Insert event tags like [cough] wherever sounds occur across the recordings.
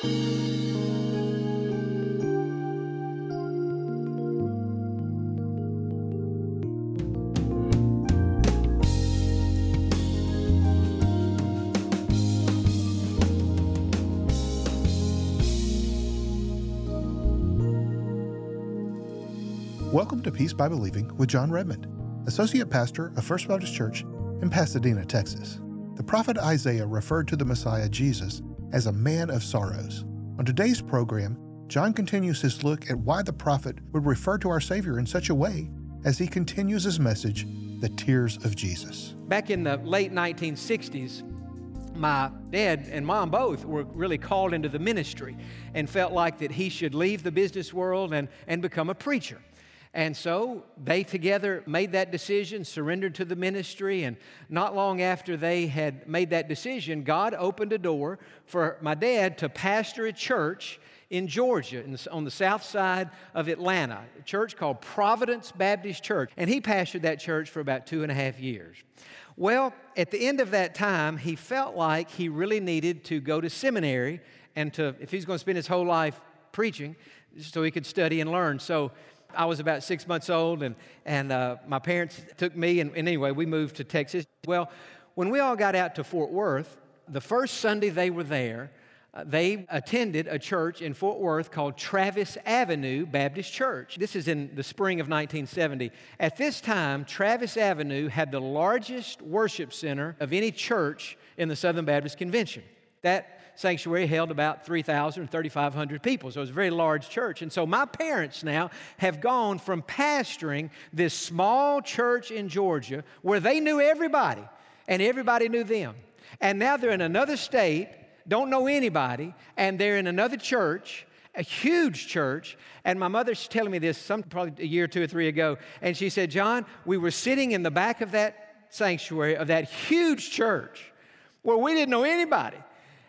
Welcome to Peace by Believing with Jon Redmond, Associate Pastor of First Baptist Church in Pasadena, Texas. The prophet Isaiah referred to the Messiah Jesus as a man of sorrows. On today's program, Jon continues his look at why the prophet would refer to our Savior in such a way as he continues his message, The Tears of Jesus. Back in the late 1960s, my dad and mom both were really called into the ministry and felt like that he should leave the business world and, and become a preacher. And so they together made that decision, surrendered to the ministry, and not long after they had made that decision, God opened a door for my dad to pastor a church in Georgia, on the south side of Atlanta, a church called Providence Baptist Church. And he pastored that church for about two and a half years. Well, at the end of that time, he felt like he really needed to go to seminary and to, if he's going to spend his whole life preaching, so he could study and learn. So I was about six months old, and, and uh, my parents took me, and, and anyway, we moved to Texas. Well, when we all got out to Fort Worth, the first Sunday they were there, uh, they attended a church in Fort Worth called Travis Avenue Baptist Church. This is in the spring of 1970. At this time, Travis Avenue had the largest worship center of any church in the Southern Baptist Convention. That sanctuary held about 3,000 or 3,500 people. So it was a very large church. And so my parents now have gone from pastoring this small church in Georgia where they knew everybody and everybody knew them. And now they're in another state, don't know anybody, and they're in another church a huge church. And my mother's telling me this some probably a year two or three ago. And she said, Jon, we were sitting in the back of that sanctuary of that huge church where we didn't know anybody.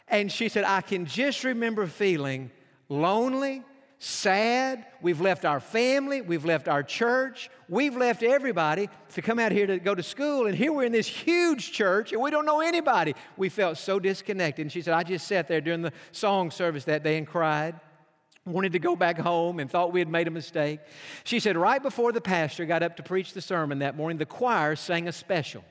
And she said, I can just remember feeling lonely, sad. We've left our family, we've left our church, we've left everybody to come out here to go to school. And here we're in this huge church and we don't know anybody. We felt so disconnected. And she said, I just sat there during the song service that day and cried. Wanted to go back home and thought we had made a mistake. She said, right before the pastor got up to preach the sermon that morning, the choir sang a special.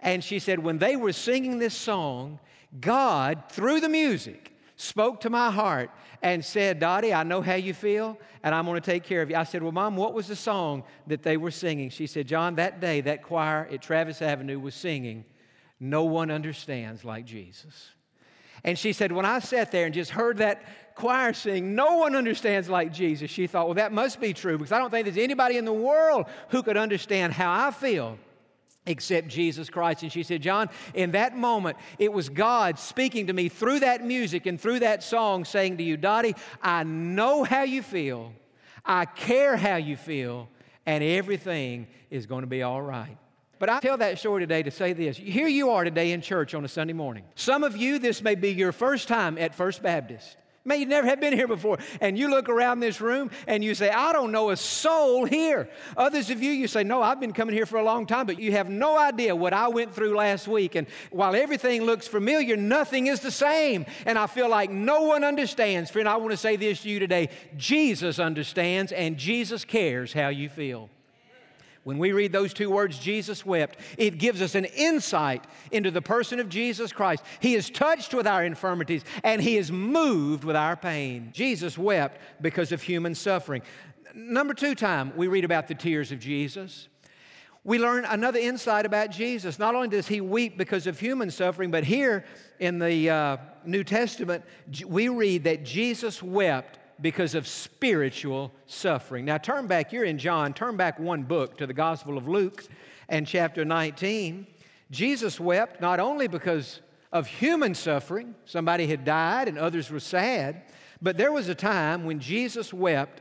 And she said, when they were singing this song, God, through the music, spoke to my heart and said, Dottie, I know how you feel, and I'm going to take care of you. I said, Well, Mom, what was the song that they were singing? She said, Jon, that day, that choir at Travis Avenue was singing, No one understands like Jesus. And she said, When I sat there and just heard that choir sing, No one understands like Jesus, she thought, Well, that must be true because I don't think there's anybody in the world who could understand how I feel except Jesus Christ. And she said, Jon, in that moment, it was God speaking to me through that music and through that song, saying to you, Dottie, I know how you feel, I care how you feel, and everything is going to be all right. But I tell that story today to say this. Here you are today in church on a Sunday morning. Some of you, this may be your first time at First Baptist. May you never have been here before. And you look around this room and you say, I don't know a soul here. Others of you, you say, No, I've been coming here for a long time, but you have no idea what I went through last week. And while everything looks familiar, nothing is the same. And I feel like no one understands. Friend, I want to say this to you today Jesus understands and Jesus cares how you feel. When we read those two words, Jesus wept, it gives us an insight into the person of Jesus Christ. He is touched with our infirmities and He is moved with our pain. Jesus wept because of human suffering. Number two time, we read about the tears of Jesus. We learn another insight about Jesus. Not only does he weep because of human suffering, but here in the uh, New Testament, we read that Jesus wept because of spiritual suffering. Now, turn back, you're in John, turn back one book to the Gospel of Luke and chapter 19. Jesus wept not only because of human suffering, somebody had died and others were sad, but there was a time when Jesus wept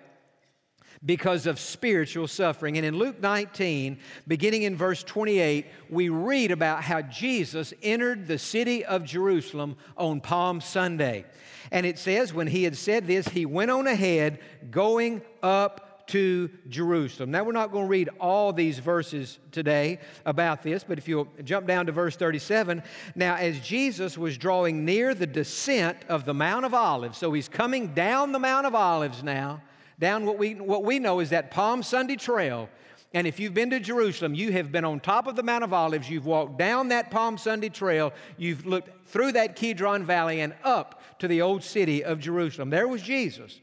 because of spiritual suffering. And in Luke 19, beginning in verse 28, we read about how Jesus entered the city of Jerusalem on Palm Sunday. And it says, when he had said this, he went on ahead, going up to Jerusalem. Now, we're not going to read all these verses today about this, but if you'll jump down to verse 37, now as Jesus was drawing near the descent of the Mount of Olives, so he's coming down the Mount of Olives now, down what we, what we know is that Palm Sunday trail. And if you've been to Jerusalem, you have been on top of the Mount of Olives, you've walked down that Palm Sunday trail, you've looked through that Kidron Valley and up to the old city of Jerusalem. There was Jesus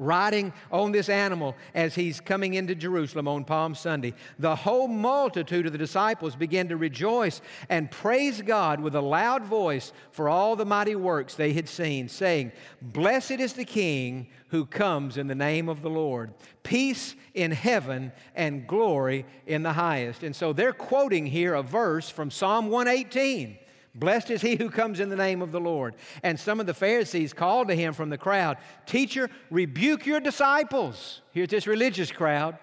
riding on this animal as he's coming into Jerusalem on Palm Sunday. The whole multitude of the disciples began to rejoice and praise God with a loud voice for all the mighty works they had seen, saying, Blessed is the King who comes in the name of the Lord. Peace in heaven and glory in the highest. And so they're quoting here a verse from Psalm 118. Blessed is he who comes in the name of the Lord. And some of the Pharisees called to him from the crowd, Teacher, rebuke your disciples. Here's this religious crowd.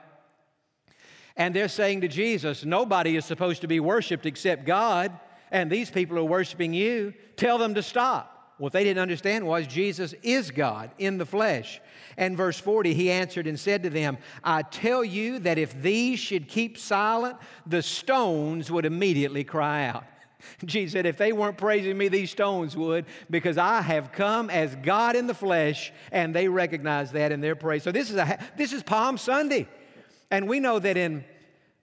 And they're saying to Jesus, Nobody is supposed to be worshiped except God, and these people are worshiping you. Tell them to stop. What they didn't understand was Jesus is God in the flesh. And verse 40, he answered and said to them, I tell you that if these should keep silent, the stones would immediately cry out. Jesus said, If they weren't praising me, these stones would, because I have come as God in the flesh, and they recognize that in their praise. So this is, a, this is Palm Sunday. And we know that in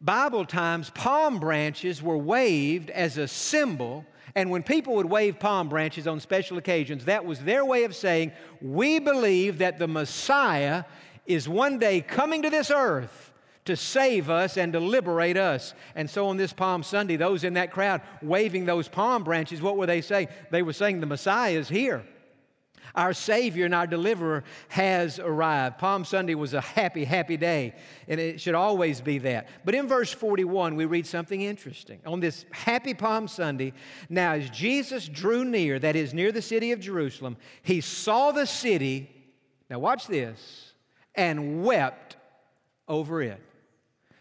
Bible times, palm branches were waved as a symbol. And when people would wave palm branches on special occasions, that was their way of saying, We believe that the Messiah is one day coming to this earth to save us and to liberate us. And so on this Palm Sunday, those in that crowd waving those palm branches, what were they saying? They were saying, The Messiah is here. Our Savior and our Deliverer has arrived. Palm Sunday was a happy, happy day, and it should always be that. But in verse 41, we read something interesting. On this happy Palm Sunday, now as Jesus drew near, that is, near the city of Jerusalem, he saw the city, now watch this, and wept over it.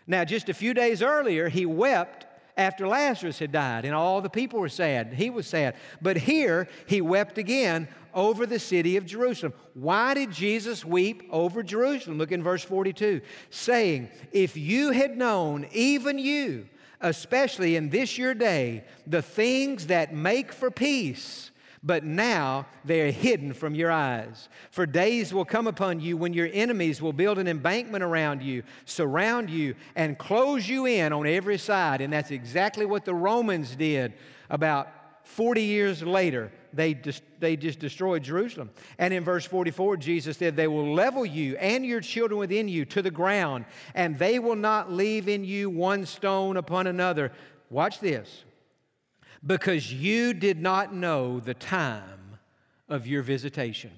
Now, just a few days earlier, he wept after Lazarus had died, and all the people were sad. He was sad. But here, he wept again over the city of Jerusalem. Why did Jesus weep over Jerusalem? Look in verse 42, saying, If you had known, even you, especially in this your day, the things that make for peace, but now they are hidden from your eyes. For days will come upon you when your enemies will build an embankment around you, surround you, and close you in on every side. And that's exactly what the Romans did about 40 years later. They just, they just destroyed Jerusalem. And in verse 44, Jesus said, They will level you and your children within you to the ground, and they will not leave in you one stone upon another. Watch this because you did not know the time of your visitation.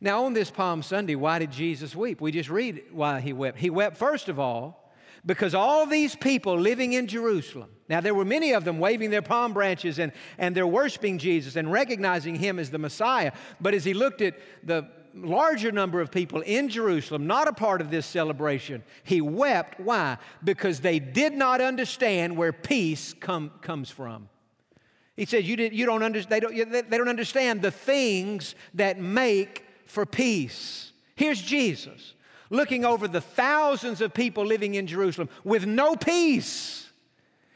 Now, on this Palm Sunday, why did Jesus weep? We just read why he wept. He wept, first of all, because all these people living in Jerusalem, now there were many of them waving their palm branches and, and they're worshiping Jesus and recognizing him as the Messiah. But as he looked at the larger number of people in Jerusalem, not a part of this celebration, he wept. Why? Because they did not understand where peace come, comes from. He says, you, did, you don't under, they, don't, they don't understand the things that make for peace. Here's Jesus looking over the thousands of people living in Jerusalem with no peace.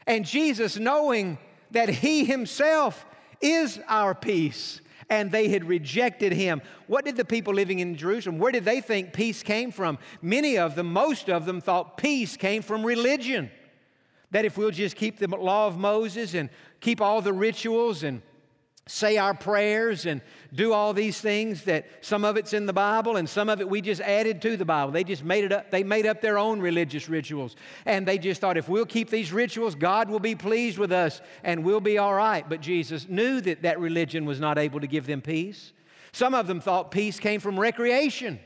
And Jesus knowing that He Himself is our peace. And they had rejected him. What did the people living in Jerusalem, where did they think peace came from? Many of them, most of them, thought peace came from religion. That if we'll just keep the law of Moses and keep all the rituals and say our prayers and do all these things that some of it's in the Bible and some of it we just added to the Bible. They just made it up, they made up their own religious rituals. And they just thought if we'll keep these rituals, God will be pleased with us and we'll be all right. But Jesus knew that that religion was not able to give them peace. Some of them thought peace came from recreation.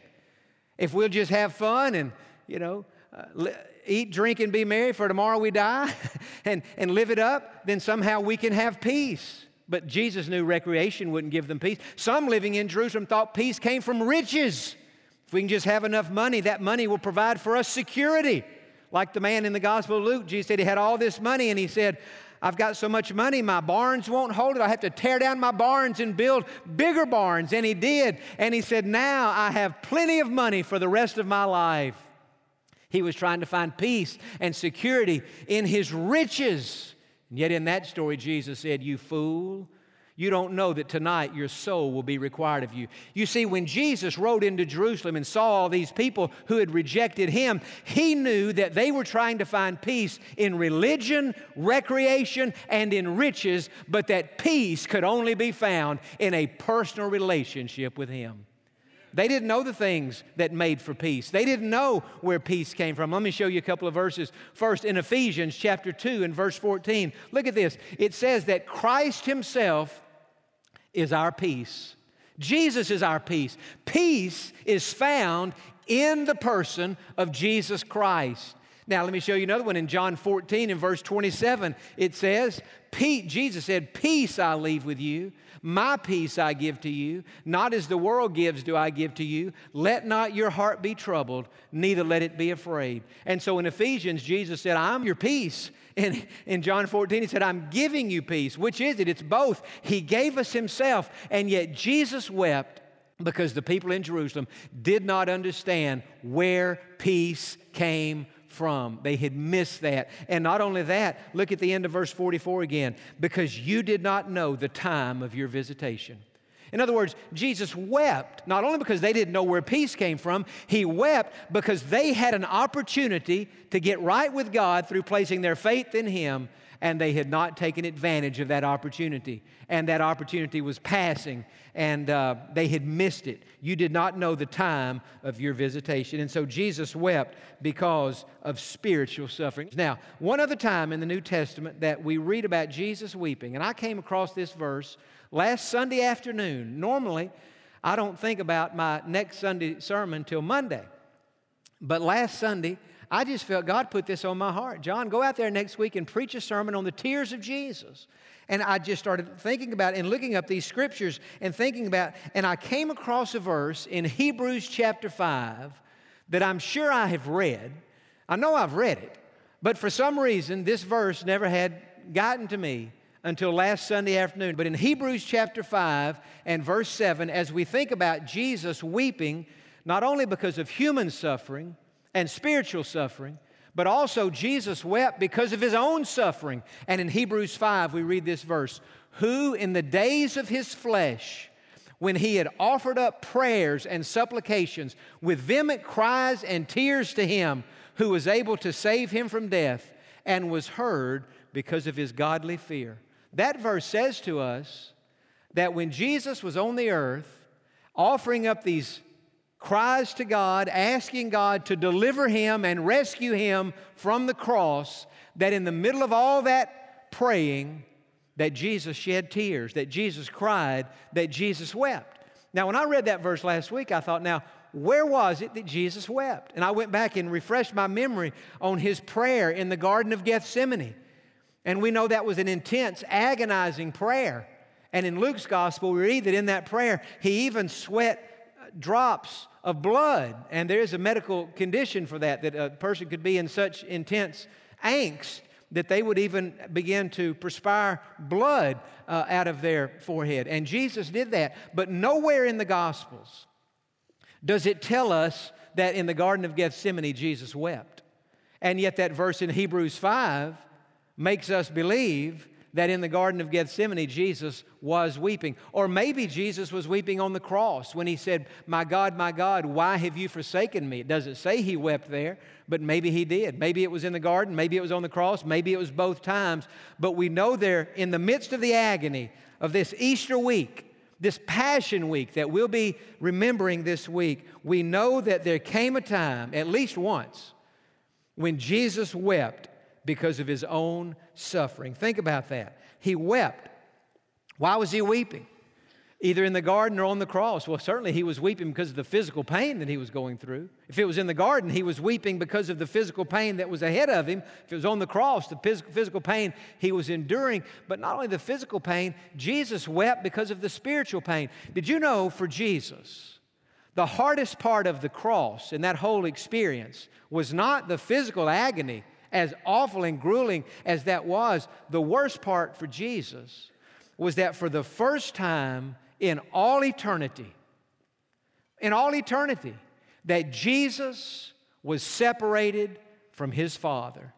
If we'll just have fun and, you know, uh, eat, drink, and be merry, for tomorrow we die, [laughs] and, and live it up, then somehow we can have peace. But Jesus knew recreation wouldn't give them peace. Some living in Jerusalem thought peace came from riches. If we can just have enough money, that money will provide for us security. Like the man in the Gospel of Luke, Jesus said he had all this money, and he said, I've got so much money, my barns won't hold it. I have to tear down my barns and build bigger barns. And he did. And he said, Now I have plenty of money for the rest of my life. He was trying to find peace and security in his riches. And yet, in that story, Jesus said, You fool, you don't know that tonight your soul will be required of you. You see, when Jesus rode into Jerusalem and saw all these people who had rejected him, he knew that they were trying to find peace in religion, recreation, and in riches, but that peace could only be found in a personal relationship with him. They didn't know the things that made for peace. They didn't know where peace came from. Let me show you a couple of verses. First, in Ephesians chapter 2 and verse 14, look at this. It says that Christ Himself is our peace. Jesus is our peace. Peace is found in the person of Jesus Christ. Now, let me show you another one. In John 14 and verse 27, it says, Jesus said, Peace I leave with you, my peace I give to you. Not as the world gives, do I give to you. Let not your heart be troubled, neither let it be afraid. And so in Ephesians, Jesus said, I'm your peace. In, in John 14, he said, I'm giving you peace. Which is it? It's both. He gave us himself, and yet Jesus wept because the people in Jerusalem did not understand where peace came from. They had missed that. And not only that, look at the end of verse 44 again because you did not know the time of your visitation. In other words, Jesus wept not only because they didn't know where peace came from, he wept because they had an opportunity to get right with God through placing their faith in him and they had not taken advantage of that opportunity. And that opportunity was passing, and uh, they had missed it. You did not know the time of your visitation. And so Jesus wept because of spiritual suffering. Now, one other time in the New Testament that we read about Jesus weeping, and I came across this verse last Sunday afternoon. Normally, I don't think about my next Sunday sermon till Monday. But last Sunday, I just felt God put this on my heart. Jon, go out there next week and preach a sermon on the tears of Jesus. And I just started thinking about and looking up these scriptures and thinking about, and I came across a verse in Hebrews chapter 5 that I'm sure I have read. I know I've read it, but for some reason, this verse never had gotten to me until last Sunday afternoon. But in Hebrews chapter 5 and verse 7, as we think about Jesus weeping, not only because of human suffering, and spiritual suffering, but also Jesus wept because of his own suffering. And in Hebrews 5, we read this verse Who in the days of his flesh, when he had offered up prayers and supplications with vehement cries and tears to him who was able to save him from death, and was heard because of his godly fear. That verse says to us that when Jesus was on the earth, offering up these cries to God, asking God to deliver him and rescue him from the cross, that in the middle of all that praying, that Jesus shed tears, that Jesus cried, that Jesus wept. Now, when I read that verse last week, I thought, now, where was it that Jesus wept? And I went back and refreshed my memory on his prayer in the Garden of Gethsemane. And we know that was an intense, agonizing prayer. And in Luke's gospel, we read that in that prayer, he even sweat drops of blood. And there is a medical condition for that, that a person could be in such intense angst that they would even begin to perspire blood uh, out of their forehead. And Jesus did that. But nowhere in the Gospels does it tell us that in the Garden of Gethsemane Jesus wept. And yet, that verse in Hebrews 5 makes us believe that in the Garden of Gethsemane, Jesus was weeping. Or maybe Jesus was weeping on the cross when he said, My God, my God, why have you forsaken me? It doesn't say he wept there, but maybe he did. Maybe it was in the garden, maybe it was on the cross, maybe it was both times. But we know there, in the midst of the agony of this Easter week, this Passion Week that we'll be remembering this week, we know that there came a time, at least once, when Jesus wept because of his own suffering. Think about that. He wept. Why was he weeping? Either in the garden or on the cross. Well, certainly he was weeping because of the physical pain that he was going through. If it was in the garden, he was weeping because of the physical pain that was ahead of him. If it was on the cross, the physical pain he was enduring. But not only the physical pain, Jesus wept because of the spiritual pain. Did you know for Jesus, the hardest part of the cross and that whole experience was not the physical agony as awful and grueling as that was, the worst part for Jesus was that for the first time in all eternity, in all eternity, that Jesus was separated from his Father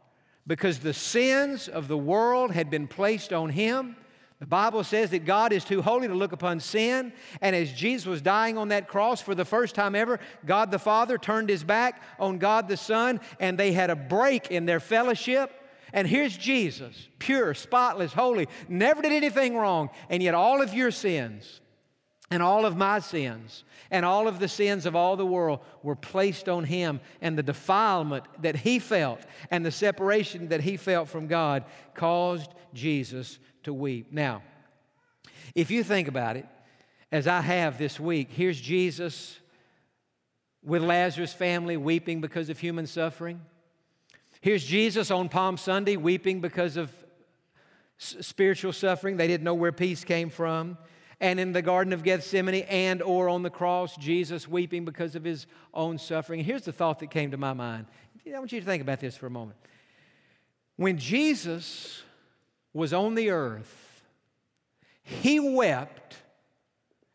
because the sins of the world had been placed on him. The Bible says that God is too holy to look upon sin. And as Jesus was dying on that cross for the first time ever, God the Father turned his back on God the Son, and they had a break in their fellowship. And here's Jesus, pure, spotless, holy, never did anything wrong, and yet all of your sins and all of my sins and all of the sins of all the world were placed on him, and the defilement that he felt and the separation that he felt from God caused Jesus to weep. Now, if you think about it, as I have this week, here's Jesus with Lazarus' family weeping because of human suffering. Here's Jesus on Palm Sunday weeping because of spiritual suffering. They didn't know where peace came from and in the Garden of Gethsemane and or on the cross, Jesus weeping because of his own suffering. Here's the thought that came to my mind. I want you to think about this for a moment. When Jesus was on the earth, he wept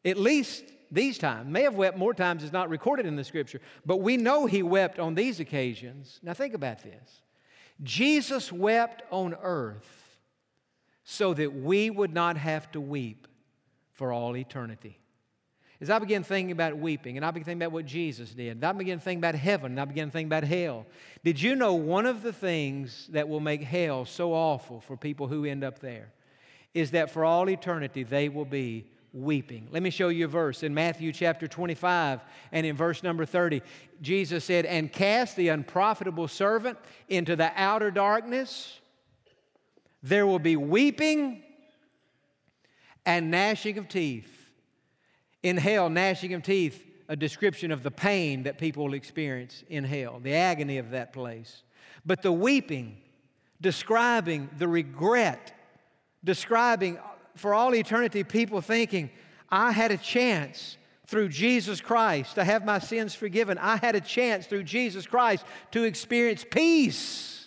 at least these times. May have wept more times, it's not recorded in the scripture, but we know he wept on these occasions. Now think about this. Jesus wept on earth so that we would not have to weep for all eternity. As I began thinking about weeping, and I began thinking about what Jesus did, and I began thinking about heaven, and I began thinking about hell. Did you know one of the things that will make hell so awful for people who end up there is that for all eternity they will be weeping? Let me show you a verse in Matthew chapter 25 and in verse number 30. Jesus said, And cast the unprofitable servant into the outer darkness. There will be weeping and gnashing of teeth. In hell, gnashing of teeth, a description of the pain that people will experience in hell, the agony of that place. But the weeping, describing the regret, describing uh, for all eternity people thinking, I had a chance through Jesus Christ to have my sins forgiven. I had a chance through Jesus Christ to experience peace.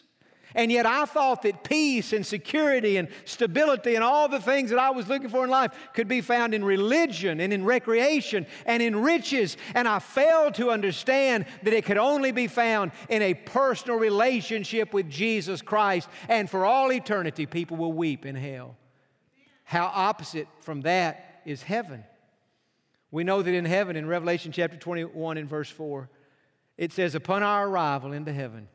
And yet I thought that peace and security and stability and all the things that I was looking for in life could be found in religion and in recreation and in riches. And I failed to understand that it could only be found in a personal relationship with Jesus Christ. And for all eternity, people will weep in hell. How opposite from that is heaven. We know that in heaven, in Revelation chapter 21 and verse 4, it says, Upon our arrival into heaven,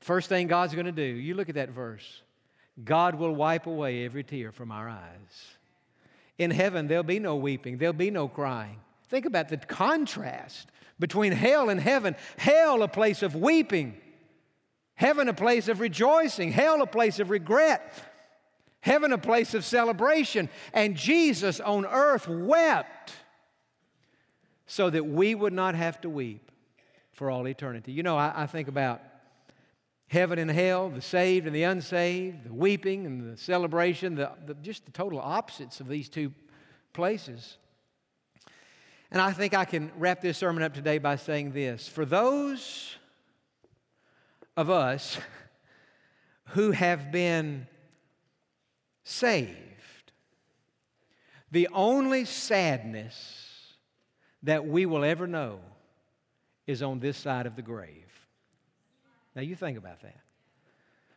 First thing God's going to do, you look at that verse. God will wipe away every tear from our eyes. In heaven, there'll be no weeping, there'll be no crying. Think about the contrast between hell and heaven. Hell, a place of weeping. Heaven, a place of rejoicing. Hell, a place of regret. Heaven, a place of celebration. And Jesus on earth wept so that we would not have to weep for all eternity. You know, I, I think about heaven and hell, the saved and the unsaved, the weeping and the celebration, the, the, just the total opposites of these two places. And I think I can wrap this sermon up today by saying this For those of us [laughs] who have been saved, the only sadness that we will ever know is on this side of the grave. Now, you think about that.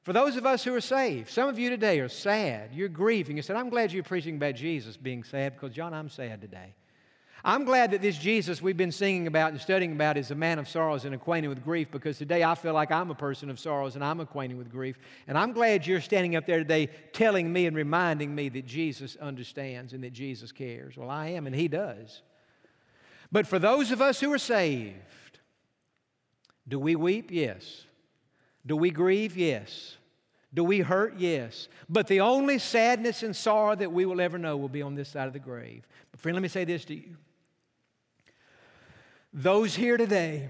For those of us who are saved, some of you today are sad. You're grieving. You said, I'm glad you're preaching about Jesus being sad because, Jon, I'm sad today. I'm glad that this Jesus we've been singing about and studying about is a man of sorrows and acquainted with grief because today I feel like I'm a person of sorrows and I'm acquainted with grief. And I'm glad you're standing up there today telling me and reminding me that Jesus understands and that Jesus cares. Well, I am, and He does. But for those of us who are saved, do we weep? Yes. Do we grieve? Yes. Do we hurt? Yes. But the only sadness and sorrow that we will ever know will be on this side of the grave. But, friend, let me say this to you. Those here today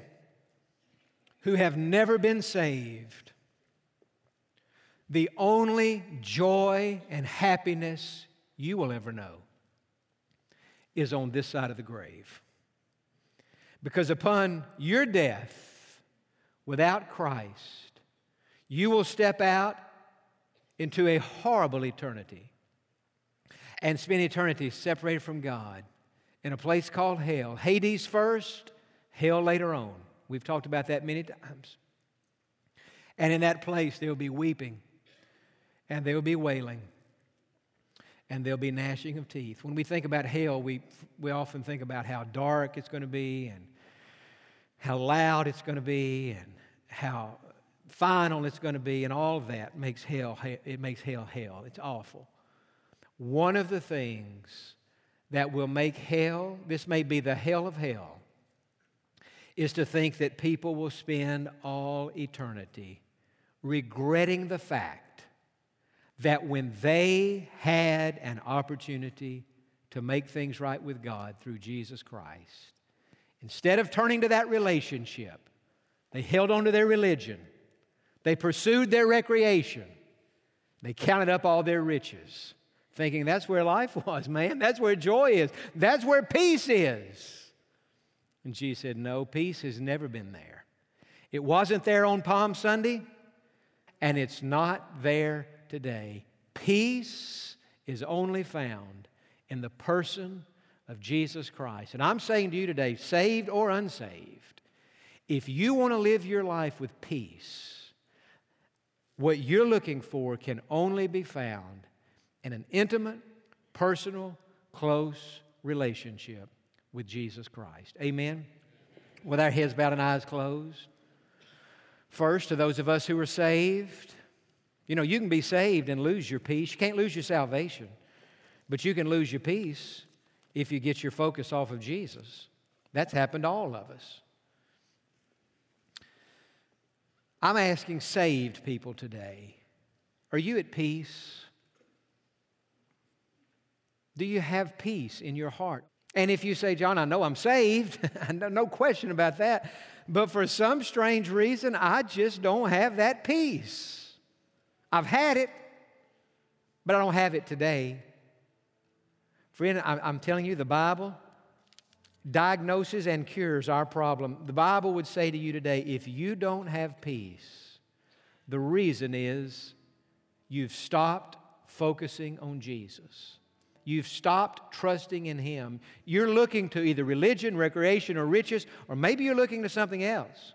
who have never been saved, the only joy and happiness you will ever know is on this side of the grave. Because upon your death, without Christ, you will step out into a horrible eternity and spend eternity separated from God in a place called hell. Hades first, hell later on. We've talked about that many times. And in that place, there will be weeping, and there will be wailing, and there'll be gnashing of teeth. When we think about hell, we, we often think about how dark it's going to be, and how loud it's going to be, and how final it's going to be, and all of that makes hell, it makes hell hell. It's awful. One of the things that will make hell, this may be the hell of hell, is to think that people will spend all eternity regretting the fact that when they had an opportunity to make things right with God through Jesus Christ, instead of turning to that relationship, they held on to their religion, they pursued their recreation, they counted up all their riches, thinking that's where life [laughs] was, man. That's where joy is, that's where peace is. And Jesus said, No, peace has never been there. It wasn't there on Palm Sunday and it's not there today. Peace is only found in the person of Jesus Christ. And I'm saying to you today, saved or unsaved, if you want to live your life with peace, what you're looking for can only be found in an intimate, personal, close relationship with Jesus Christ. Amen? With our heads bowed and eyes closed. First, to those of us who are saved, you know, you can be saved and lose your peace. You can't lose your salvation, but you can lose your peace if you get your focus off of Jesus. That's happened to all of us. I'm asking saved people today are you at peace? Do you have peace in your heart? And if you say, Jon, I know I'm saved, [laughs] no question about that. But for some strange reason, I just don't have that peace. I've had it, but I don't have it today. Friend, I'm telling you, the Bible diagnoses and cures our problem. The Bible would say to you today if you don't have peace, the reason is you've stopped focusing on Jesus. You've stopped trusting in Him. You're looking to either religion, recreation, or riches, or maybe you're looking to something else.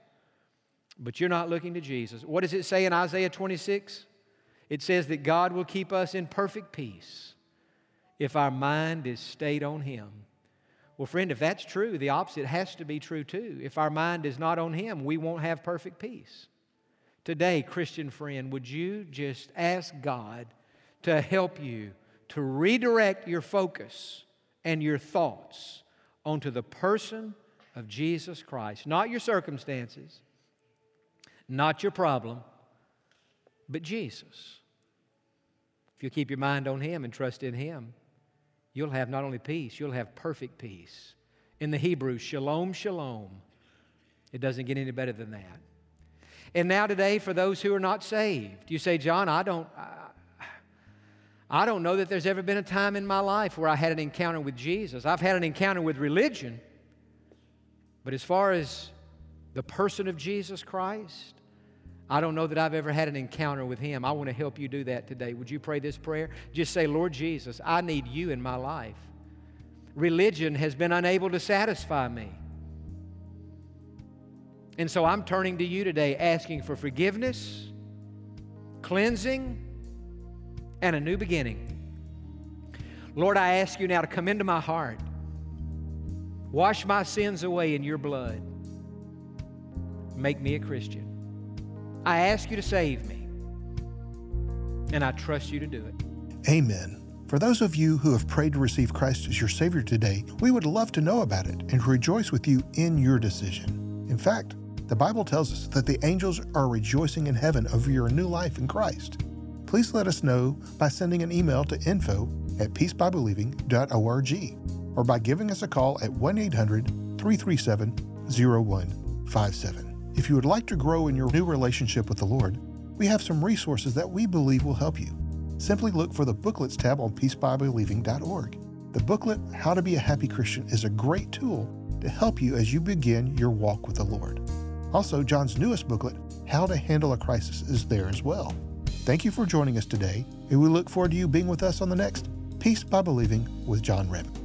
But you're not looking to Jesus. What does it say in Isaiah 26? It says that God will keep us in perfect peace if our mind is stayed on Him. Well, friend, if that's true, the opposite has to be true too. If our mind is not on Him, we won't have perfect peace. Today, Christian friend, would you just ask God to help you? to redirect your focus and your thoughts onto the person of Jesus Christ, not your circumstances, not your problem, but Jesus. If you keep your mind on Him and trust in Him, you'll have not only peace, you'll have perfect peace. In the Hebrew, shalom, shalom. It doesn't get any better than that. And now, today, for those who are not saved, you say, Jon, I don't, I don't know that there's ever been a time in my life where I had an encounter with Jesus. I've had an encounter with religion. But as far as the person of Jesus Christ, I don't know that I've ever had an encounter with Him. I want to help you do that today. Would you pray this prayer? Just say, Lord Jesus, I need you in my life. Religion has been unable to satisfy me. And so I'm turning to you today asking for forgiveness, cleansing, and a new beginning. Lord, I ask you now to come into my heart. Wash my sins away in your blood. Make me a Christian. I ask you to save me, and I trust you to do it. Amen. For those of you who have prayed to receive Christ as your Savior today, we would love to know about it and rejoice with you in your decision. In fact, the Bible tells us that the angels are rejoicing in heaven over your new life in Christ please let us know by sending an email to info at peacebybelieving.org or by giving us a call at 1 800 337 0157. If you would like to grow in your new relationship with the Lord, we have some resources that we believe will help you. Simply look for the booklets tab on peacebybelieving.org. The booklet, How to Be a Happy Christian, is a great tool to help you as you begin your walk with the Lord. Also, Jon's newest booklet, How to Handle a Crisis, is there as well. Thank you for joining us today, and we look forward to you being with us on the next Peace by Believing with Jon Redmond.